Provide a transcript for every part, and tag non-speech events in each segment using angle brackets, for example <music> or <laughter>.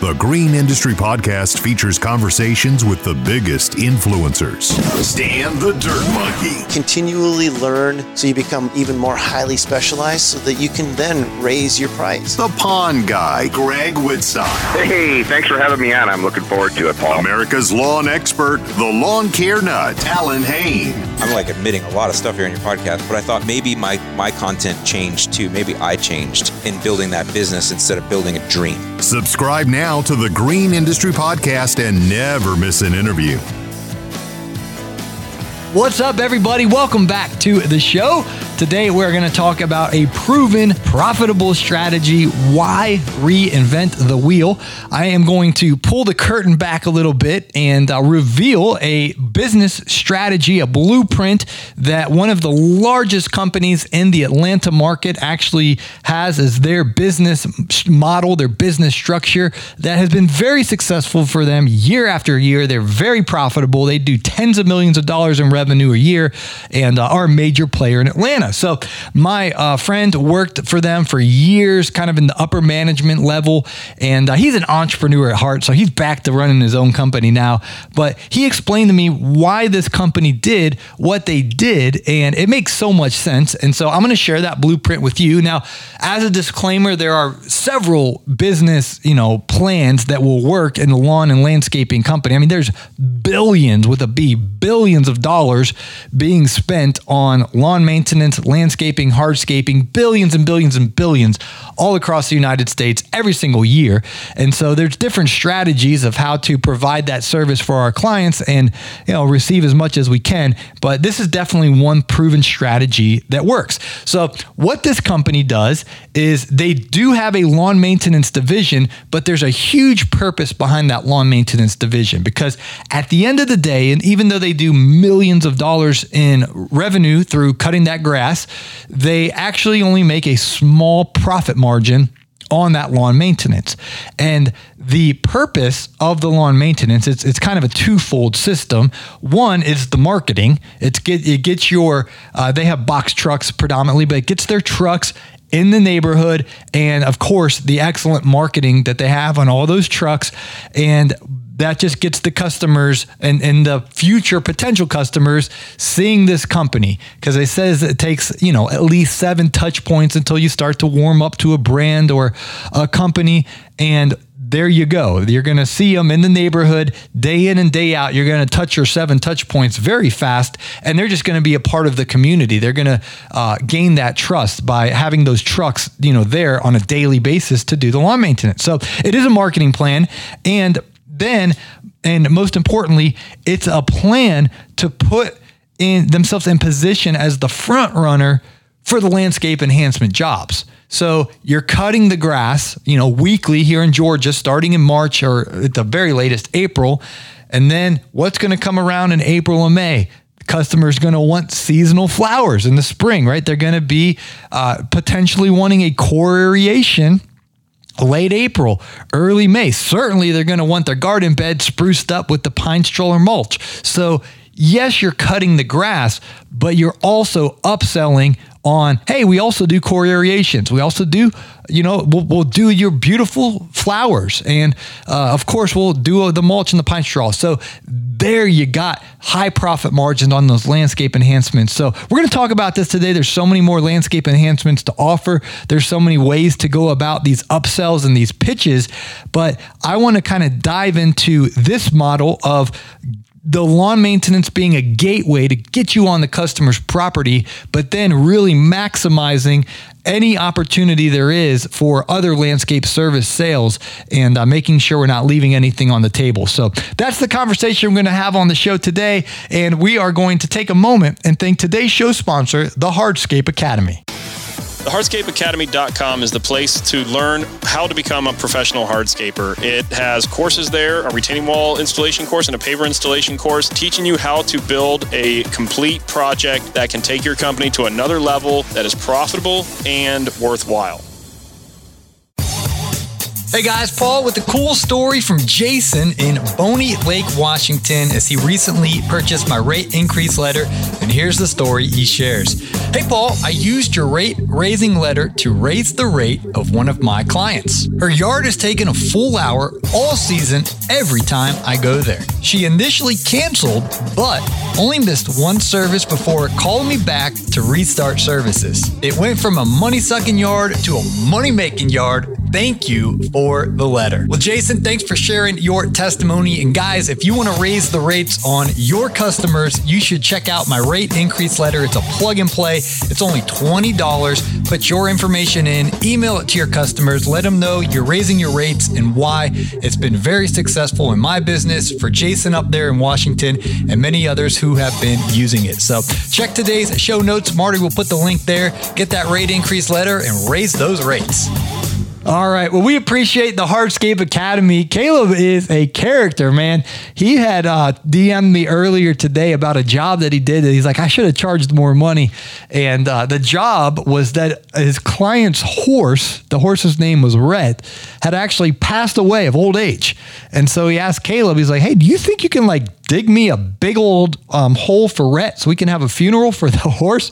The Green Industry Podcast features conversations with the biggest influencers. Stan the Dirt Monkey. Continually learn so you become even more highly specialized so that you can then raise your price. The Pond Guy, Greg Wittstock. Hey, thanks for having me on. I'm looking forward to it, Paul. America's lawn expert, the lawn care nut, Allyn Hane. I'm like admitting a lot of stuff here on your podcast, but I thought maybe my, my content changed too. Maybe I changed in building that business instead of building a dream. Subscribe now to the Green Industry Podcast and never miss an interview. What's up, everybody? Welcome back to the show. Today, we're going to talk about a proven profitable strategy. Why reinvent the wheel? I am going to pull the curtain back a little bit and uh, reveal a business strategy, a blueprint that one of the largest companies in the Atlanta market actually has as their business model, their business structure that has been very successful for them year after year. They're very profitable. They do tens of millions of dollars in revenue a year and uh, are a major player in Atlanta. So, my uh, friend worked for them for years, kind of in the upper management level, and uh, he's an entrepreneur at heart. So, he's back to running his own company now. But he explained to me why this company did what they did, and it makes so much sense. And so, I'm going to share that blueprint with you. Now, as a disclaimer, there are several business, you know, plans that will work in the lawn and landscaping company. I mean, there's billions with a B, billions of dollars being spent on lawn maintenance, landscaping, hardscaping, billions and billions and billions all across the United States every single year. And so there's different strategies of how to provide that service for our clients and, you know, receive as much as we can. But this is definitely one proven strategy that works. So what this company does is they do have a lawn maintenance division, but there's a huge purpose behind that lawn maintenance division because at the end of the day, and even though they do millions of dollars in revenue through cutting that grass, they actually only make a small profit margin on that lawn maintenance. And the purpose of the lawn maintenance, it's, it's kind of a twofold system. One is the marketing. It's get, it gets your, uh, they have box trucks predominantly, but it gets their trucks in the neighborhood. And of course, the excellent marketing that they have on all those trucks. And that just gets the customers and, and the future potential customers seeing this company because it says it takes you know at least seven touch points until you start to warm up to a brand or a company and there you go. You're going to see them in the neighborhood day in and day out. You're going to touch your seven touch points very fast, and they're just going to be a part of the community. They're going to uh, gain that trust by having those trucks, you know, there on a daily basis to do the lawn maintenance. So it is a marketing plan, and then, and most importantly, it's a plan to put in themselves in position as the front runner for the landscape enhancement jobs. So you're cutting the grass, you know, weekly here in Georgia, starting in March or at the very latest April. And then what's going to come around in April and May? customers going to want seasonal flowers in the spring, right? They're going to be uh, potentially wanting a core aeration late April, early May. Certainly, they're going to want their garden bed spruced up with the pine stroller mulch. So, yes, you're cutting the grass, but you're also upselling on, hey, we also do core aerations. We also do, you know, we'll, we'll do your beautiful flowers. And uh, of course, we'll do the mulch and the pine straw. So there you got high profit margins on those landscape enhancements. So we're going to talk about this today. There's so many more landscape enhancements to offer. There's so many ways to go about these upsells and these pitches. But I want to kind of dive into this model of the lawn maintenance being a gateway to get you on the customer's property, but then really maximizing any opportunity there is for other landscape service sales and uh, making sure we're not leaving anything on the table. So that's the conversation we're going to have on the show today. And we are going to take a moment and thank today's show sponsor, the Hardscape Academy. Hardscapeacademy.com is the place to learn how to become a professional hardscaper. It has courses there, a retaining wall installation course and a paver installation course, teaching you how to build a complete project that can take your company to another level that is profitable and worthwhile. Hey guys, Paul with a cool story from Jason in Bonney Lake, Washington, as he recently purchased my rate increase letter. And here's the story he shares. Hey Paul, I used your rate raising letter to raise the rate of one of my clients. Her yard has taken a full hour all season every time I go there. She initially canceled, but only missed one service before calling me back to restart services. It went from a money sucking yard to a money making yard thank you for the letter. Well, Jason, thanks for sharing your testimony. And guys, if you want to raise the rates on your customers, you should check out my rate increase letter. It's a plug and play, it's only $20. Put your information in, email it to your customers, let them know you're raising your rates and why. It's been very successful in my business for Jason up there in Washington and many others who have been using it. So check today's show notes. Marty will put the link there. Get that rate increase letter and raise those rates. All right. Well, we appreciate the Hardscape Academy. Caleb is a character, man. He had uh, DM'd me earlier today about a job that he did. He's like, I should have charged more money. And uh, the job was that his client's horse, the horse's name was Red, had actually passed away of old age. And so he asked Caleb, he's like, Hey, do you think you can like dig me a big old um, hole for Rhett so we can have a funeral for <laughs> the horse.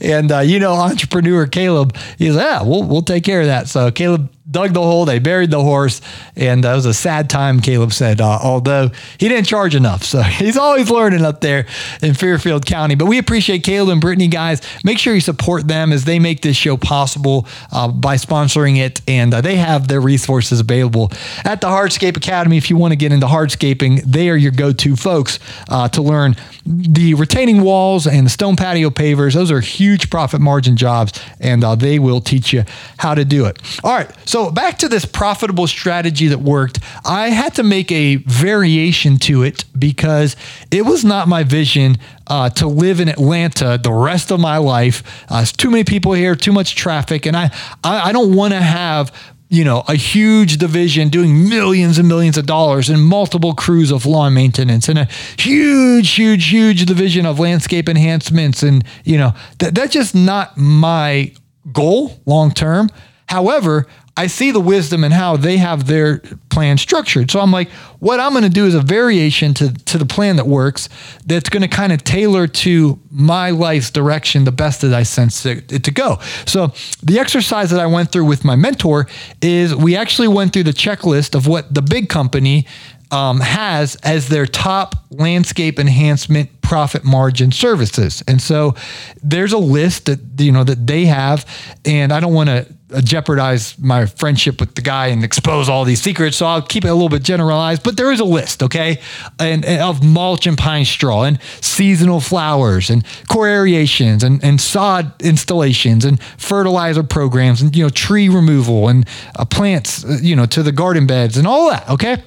And uh, you know, entrepreneur Caleb, he's like, yeah, we'll we'll take care of that. So Caleb dug the hole, they buried the horse, and that was a sad time. Caleb said, uh, although he didn't charge enough, so <laughs> he's always learning up there in Fairfield County. But we appreciate Caleb and Brittany, guys. Make sure you support them as they make this show possible uh, by sponsoring it, and uh, they have their resources available at the Hardscape Academy. If you want to get into hardscaping, they are your go-to folks folks uh, to learn the retaining walls and the stone patio pavers. Those are huge profit margin jobs, and uh, they will teach you how to do it. All right, so back to this profitable strategy that worked. I had to make a variation to it because it was not my vision uh, to live in Atlanta the rest of my life. Uh, too many people here, too much traffic, and I I, I don't want to have you know, a huge division doing millions and millions of dollars and multiple crews of lawn maintenance and a huge, huge, huge division of landscape enhancements. And, you know, that, that's just not my goal long term. However, I see the wisdom in how they have their plan structured. So I'm like, what I'm going to do is a variation to, to the plan that works that's going to kind of tailor to my life's direction the best that I sense it, it to go. So the exercise that I went through with my mentor is we actually went through the checklist of what the big company um, has as their top landscape enhancement profit margin services. And so there's a list that you know that they have, and I don't want to uh, jeopardize my friendship with the guy and expose all these secrets. So I'll keep it a little bit generalized, but there is a list, okay, and, and of mulch and pine straw and seasonal flowers and core aerations and, and sod installations and fertilizer programs and you know tree removal and uh, plants, uh, you know, to the garden beds and all that, okay.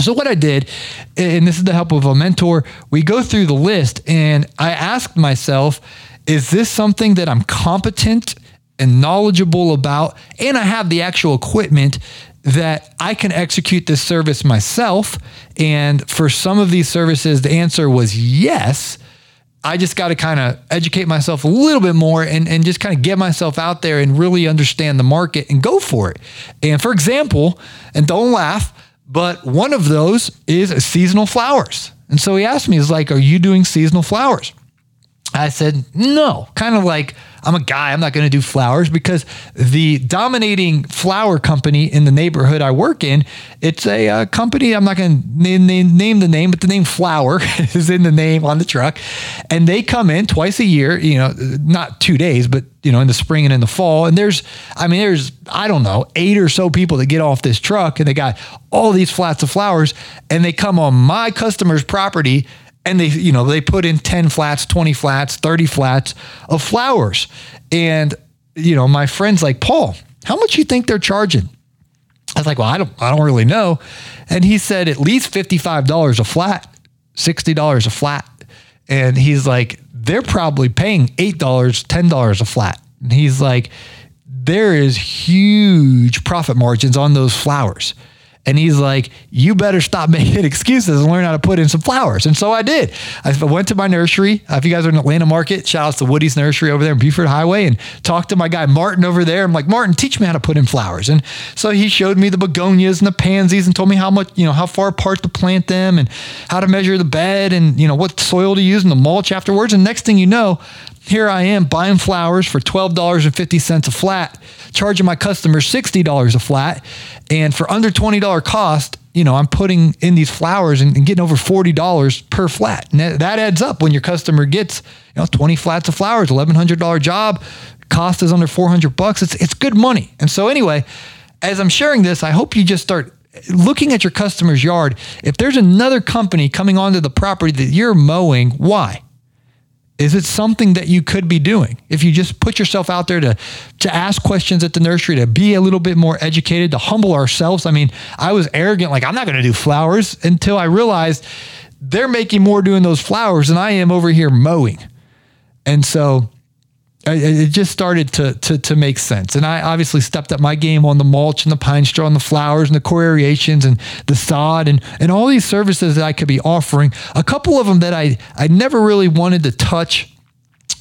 So what I did, and this is the help of a mentor, we go through the list and I asked myself, is this something that I'm competent and knowledgeable about, and I have the actual equipment that I can execute this service myself. And for some of these services, the answer was yes. I just got to kind of educate myself a little bit more and, and just kind of get myself out there and really understand the market and go for it. And for example, and don't laugh, but one of those is seasonal flowers. And so he asked me, he's like, Are you doing seasonal flowers? I said, No, kind of like, I'm a guy, I'm not going to do flowers because the dominating flower company in the neighborhood I work in, it's a uh, company, I'm not going to name, name, name, the name, but the name Flower <laughs> is in the name on the truck. And they come in twice a year, you know, not two days, but, you know, in the spring and in the fall. And there's, I mean, there's, I don't know, eight or so people that get off this truck and they got all these flats of flowers and they come on my customer's property and they you know they put in 10 flats 20 flats 30 flats of flowers. And you know my friends like paul how much you think they're charging? I was like well i don't i don't really know. And he said at least $55 a flat $60 a flat. And he's like they're probably paying $8 $10 a flat. And he's like there is huge profit margins on those flowers And he's like, you better stop <laughs> making excuses and learn how to put in some flowers. And so I did. I went to my nursery. If you guys are in Atlanta market, shout out to Woody's Nursery over there in Buford Highway and talked to my guy Martin over there. I'm like, Martin, teach me how to put in flowers. And so he showed me the begonias and the pansies and told me how much, you know, how far apart to plant them and how to measure the bed and, you know, what soil to use and the mulch afterwards. And next thing you know, here I am buying flowers for $12.50 a flat, charging my customers $60 a flat. And for under $20 cost, you know, I'm putting in these flowers and, and getting over $40 per flat. And that, that, adds up when your customer gets, you know, 20 flats of flowers, $1,100 job, cost is under 400 bucks. It's, it's good money. And so anyway, as I'm sharing this, I hope you just start looking at your customer's yard. If there's another company coming onto the property that you're mowing, why? Is it something that you could be doing? If you just put yourself out there to to ask questions at the nursery, to be a little bit more educated, to humble ourselves. I mean, I was arrogant, like I'm not going to do flowers until I realized they're making more doing those flowers than I am over here mowing. And so it just started to, to, to make sense. And I obviously stepped up my game on the mulch and the pine straw and the flowers and the core aerations and the sod and, and all these services that I could be offering. A couple of them that I, I never really wanted to touch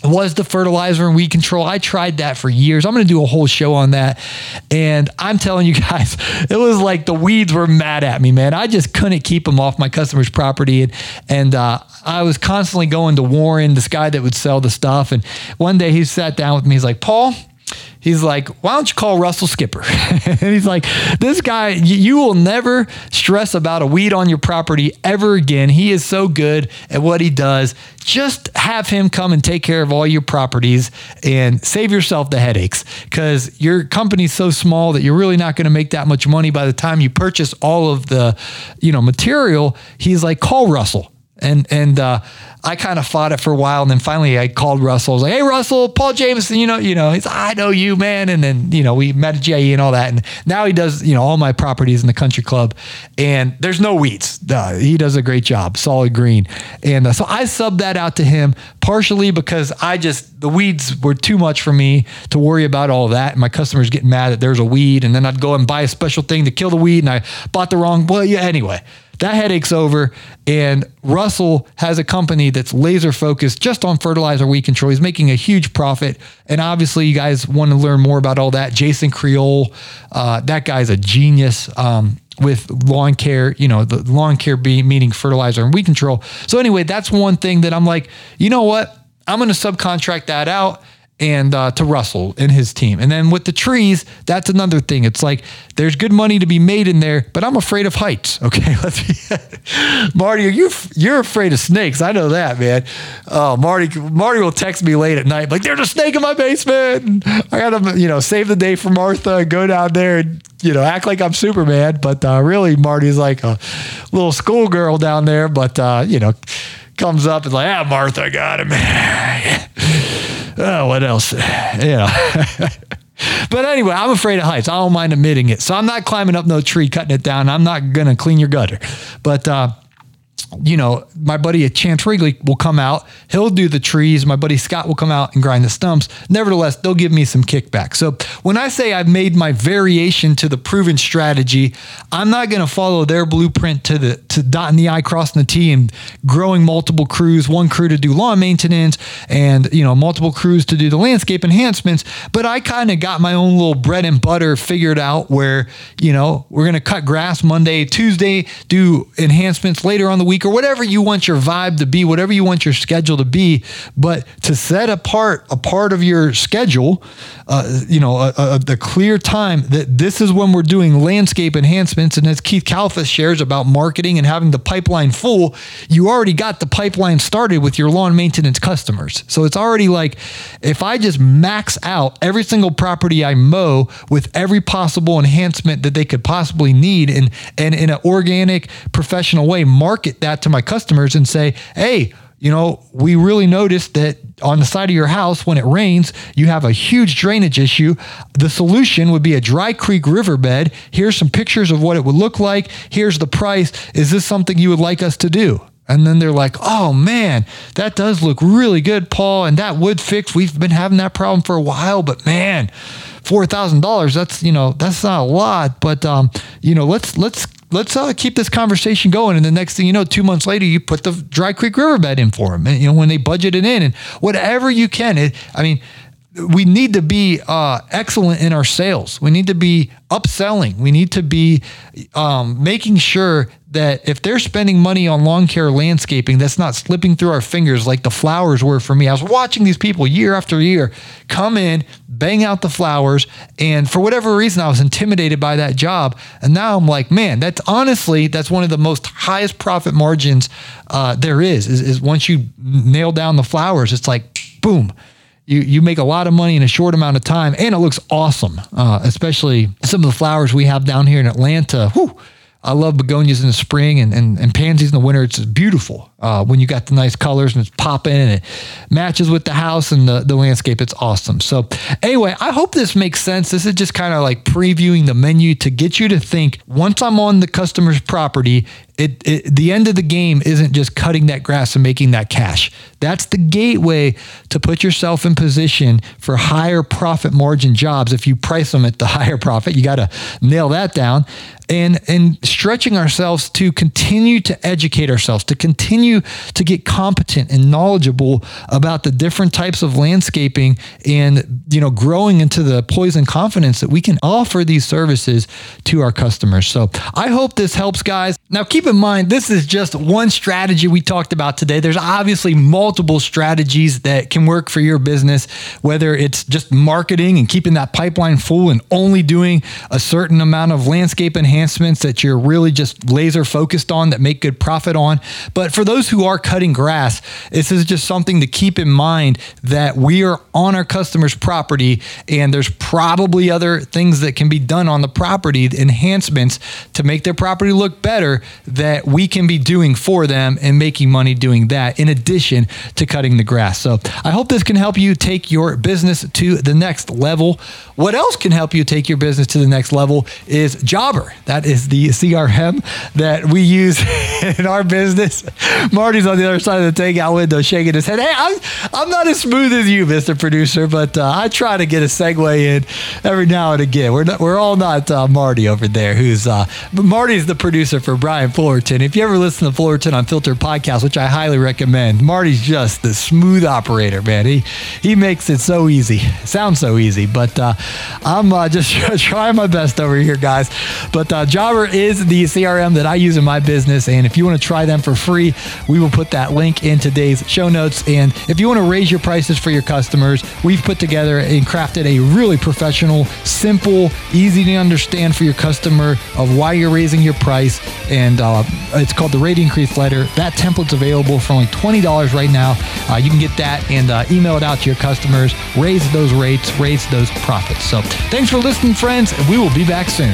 was the fertilizer and weed control. I tried that for years. I'm going to do a whole show on that. And I'm telling you <laughs> guys, it was like the weeds were mad at me, man. I just couldn't keep them off my customer's property. And, and uh, I was constantly going to Warren, this guy that would sell the stuff. And one day he sat down with me. He's like, Paul, he's like, why don't you call Russell Skipper? <laughs> and he's like, this guy, you will never stress about a weed on your property ever again. He is so good at what he does. Just have him come and take care of all your properties and save yourself the headaches because your company's so small that you're really not going to make that much money by the time you purchase all of the, you know, material. He's like, call Russell and and uh, I kind of fought it for a while, and then finally I called Russell. I was like, "Hey, Russell, Paul Jamison, you know, you know, he's I know you, man." And then you know we met at GIE and all that, and now he does you know all my properties in the country club, and there's no weeds. Uh, he does a great job, solid green, and uh, so I subbed that out to him partially because I just the weeds were too much for me to worry about all that, and my customers getting mad that there's a weed, and then I'd go and buy a special thing to kill the weed, and I bought the wrong. Well, yeah, anyway that headache's over. And Russell has a company that's laser focused just on fertilizer weed control. He's making a huge profit. And obviously, you guys want to learn more about all that. Jason Creel, uh, that guy's a genius. Um, with lawn care, you know, the lawn care being meaning fertilizer and weed control. So anyway, that's one thing that I'm like, you know what? I'm going to subcontract that out and uh, to Russell and his team. And then with the trees, that's another thing. It's like there's good money to be made in there, but I'm afraid of heights. <laughs> Okay, let's be, <laughs> Marty, you you're afraid of snakes? I know that, man. Oh, Marty, Marty will text me late at night like there's a snake in my basement. I gotta you know save the day for Martha, go down there and you know act like I'm Superman. But uh, really, Marty's like a little schoolgirl down there. But uh, you know, comes up and like, ah, Martha got him. <laughs> oh, what else? <laughs> Yeah. <laughs> but anyway, I'm afraid of heights. I don't mind admitting it. So I'm not climbing up no tree, cutting it down. I'm not going to clean your gutter. But, uh, you know, my buddy at Chance Wrigley will come out. He'll do the trees. My buddy Scott will come out and grind the stumps. Nevertheless, they'll give me some kickback. So when I say I've made my variation to the proven strategy, I'm not going to follow their blueprint to the to dotting the I, crossing the T, and growing multiple crews. One crew to do lawn maintenance, and you know, multiple crews to do the landscape enhancements. But I kind of got my own little bread and butter figured out. Where you know we're going to cut grass Monday, Tuesday, do enhancements later on the week or whatever you want your vibe to be, whatever you want your schedule to be. But to set apart a part of your schedule, uh, you know, a, a, the clear time that this is when we're doing landscape enhancements. And as Keith Kalfas shares about marketing and having the pipeline full, you already got the pipeline started with your lawn maintenance customers. So it's already like if I just max out every single property I mow with every possible enhancement that they could possibly need and, and in an organic, professional way, market that to my customers and say, hey, you know, we really noticed that on the side of your house, when it rains, you have a huge drainage issue. The solution would be a dry creek riverbed. Here's some pictures of what it would look like. Here's the price. Is this something you would like us to do? And then they're like, oh man, that does look really good, Paul. And that would fix. We've been having that problem for a while, but man, four thousand dollars. That's you know that's not a lot, but um, you know let's let's let's uh, keep this conversation going. And the next thing you know, two months later, you put the Dry Creek Riverbed in for them. And, you know, when they budget it in and whatever you can. It, I mean, we need to be uh, excellent in our sales. We need to be upselling. We need to be um, making sure that if they're spending money on lawn care landscaping, that's not slipping through our fingers like the flowers were for me. I was watching these people year after year come in, bang out the flowers, and for whatever reason, I was intimidated by that job. And now I'm like, man, that's honestly that's one of the most highest profit margins uh, there is, is. Is once you nail down the flowers, it's like boom you you make a lot of money in a short amount of time, and it looks awesome. Uh, especially some of the flowers we have down here in Atlanta. Whew, I love begonias in the spring and, and, and pansies in the winter. It's beautiful uh, when you got the nice colors and it's popping and it matches with the house and the, the landscape. It's awesome. So, anyway, I hope this makes sense. This is just kind of like previewing the menu to get you to think once I'm on the customer's property, it, it, the end of the game isn't just cutting that grass and making that cash. That's the gateway to put yourself in position for higher profit margin jobs. If you price them at the <laughs> higher profit, you got to nail that down. And, and stretching ourselves to continue to educate ourselves, to continue to get competent and knowledgeable about the different types of landscaping and, you know, growing into the poise and confidence that we can offer these services to our customers. So I hope this helps, guys. Now, keep in mind, this is just one strategy we talked about today. There's obviously multiple strategies that can work for your business, whether it's just marketing and keeping that pipeline full and only doing a certain amount of landscape enhancements that you're really just laser focused on that make good profit on. But for those who are cutting grass, this is just something to keep in mind that we are on our customer's property and there's probably other things that can be done on the property, enhancements to make their property look better that we can be doing for them and making money doing that in addition to cutting the grass. So I hope this can help you take your business to the next level. What else can help you take your business to the next level is Jobber. That is the CRM that we use <laughs> in our business. Marty's on the other side of the takeout window shaking his head. Hey, I'm, I'm not as smooth as you, Mr. Producer, but uh, I try to get a segue in every now and again. We're, not, we're all not uh, Marty over there, who's uh, Marty's the producer for Brian Fullerton. If you ever listen to Fullerton Unfiltered podcast, which I highly recommend, Marty's just the smooth operator, man. He he makes it so easy. Sounds so easy, but uh, I'm uh, just <laughs> trying my best over here, guys. But uh, Jobber is the CRM that I use in my business, and if you want to try them for free, we will put that link in today's show notes. And if you want to raise your prices for your customers, we've put together and crafted a really professional, simple, easy to understand for your customer of why you're raising your price. And uh, it's called the Rate Increase Letter. That template's available for only $20 right now. Uh, you can get that and uh, email it out to your customers, raise those rates, raise those profits. So thanks for listening, friends, and we will be back soon.